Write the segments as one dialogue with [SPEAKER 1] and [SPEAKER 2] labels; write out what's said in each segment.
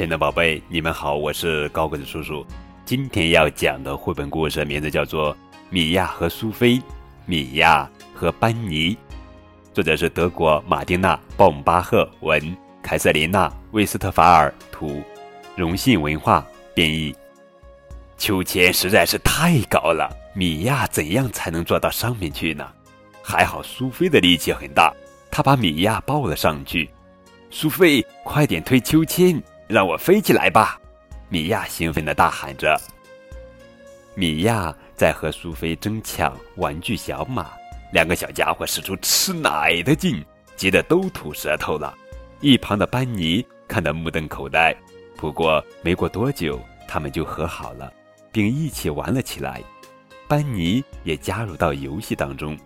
[SPEAKER 1] 亲爱的宝贝，你们好，我是高个子叔叔。今天要讲的绘本故事名字叫做《米娅和苏菲》，米娅和班尼，作者是德国马丁娜·鲍姆巴赫文，凯瑟琳娜·威斯特法尔图，荣信文化编译。秋千实在是太高了，米娅怎样才能坐到上面去呢？还好苏菲的力气很大，她把米娅抱了上去。苏菲，快点推秋千，让我飞起来吧！米娅兴奋地大喊着。米娅在和苏菲争抢玩具小马，两个小家伙使出吃奶的劲，急得都吐舌头了。一旁的班尼看得目瞪口呆。不过没过多久，他们就和好了，并一起玩了起来。班尼也加入到游戏当中。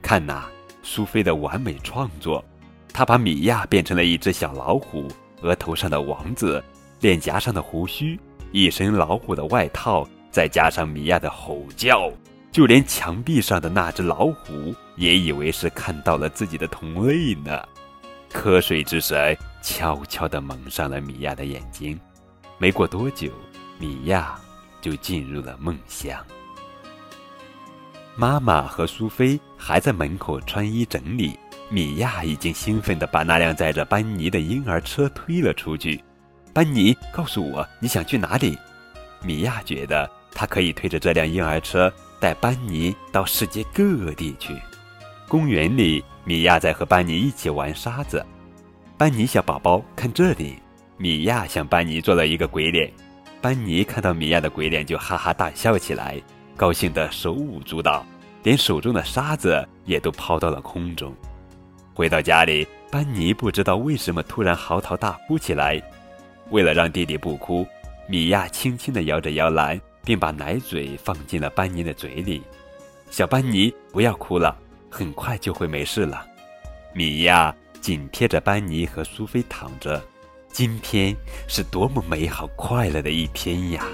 [SPEAKER 1] 看呐，苏菲的完美创作，她把米娅变成了一只小老虎，额头上的王子。脸颊上的胡须，一身老虎的外套，再加上米娅的吼叫，就连墙壁上的那只老虎也以为是看到了自己的同类呢。瞌睡之神悄悄地蒙上了米娅的眼睛。没过多久，米娅就进入了梦乡。妈妈和苏菲还在门口穿衣整理，米娅已经兴奋地把那辆载着班尼的婴儿车推了出去。班尼，告诉我你想去哪里？米娅觉得她可以推着这辆婴儿车带班尼到世界各地去。公园里，米娅在和班尼一起玩沙子。班尼小宝宝，看这里！米娅向班尼做了一个鬼脸。班尼看到米娅的鬼脸就哈哈大笑起来，高兴得手舞足蹈，连手中的沙子也都抛到了空中。回到家里，班尼不知道为什么突然嚎啕大哭起来。为了让弟弟不哭，米娅轻轻地摇着摇篮，并把奶嘴放进了班尼的嘴里。小班尼，不要哭了，很快就会没事了。米娅紧贴着班尼和苏菲躺着。今天是多么美好快乐的一天呀！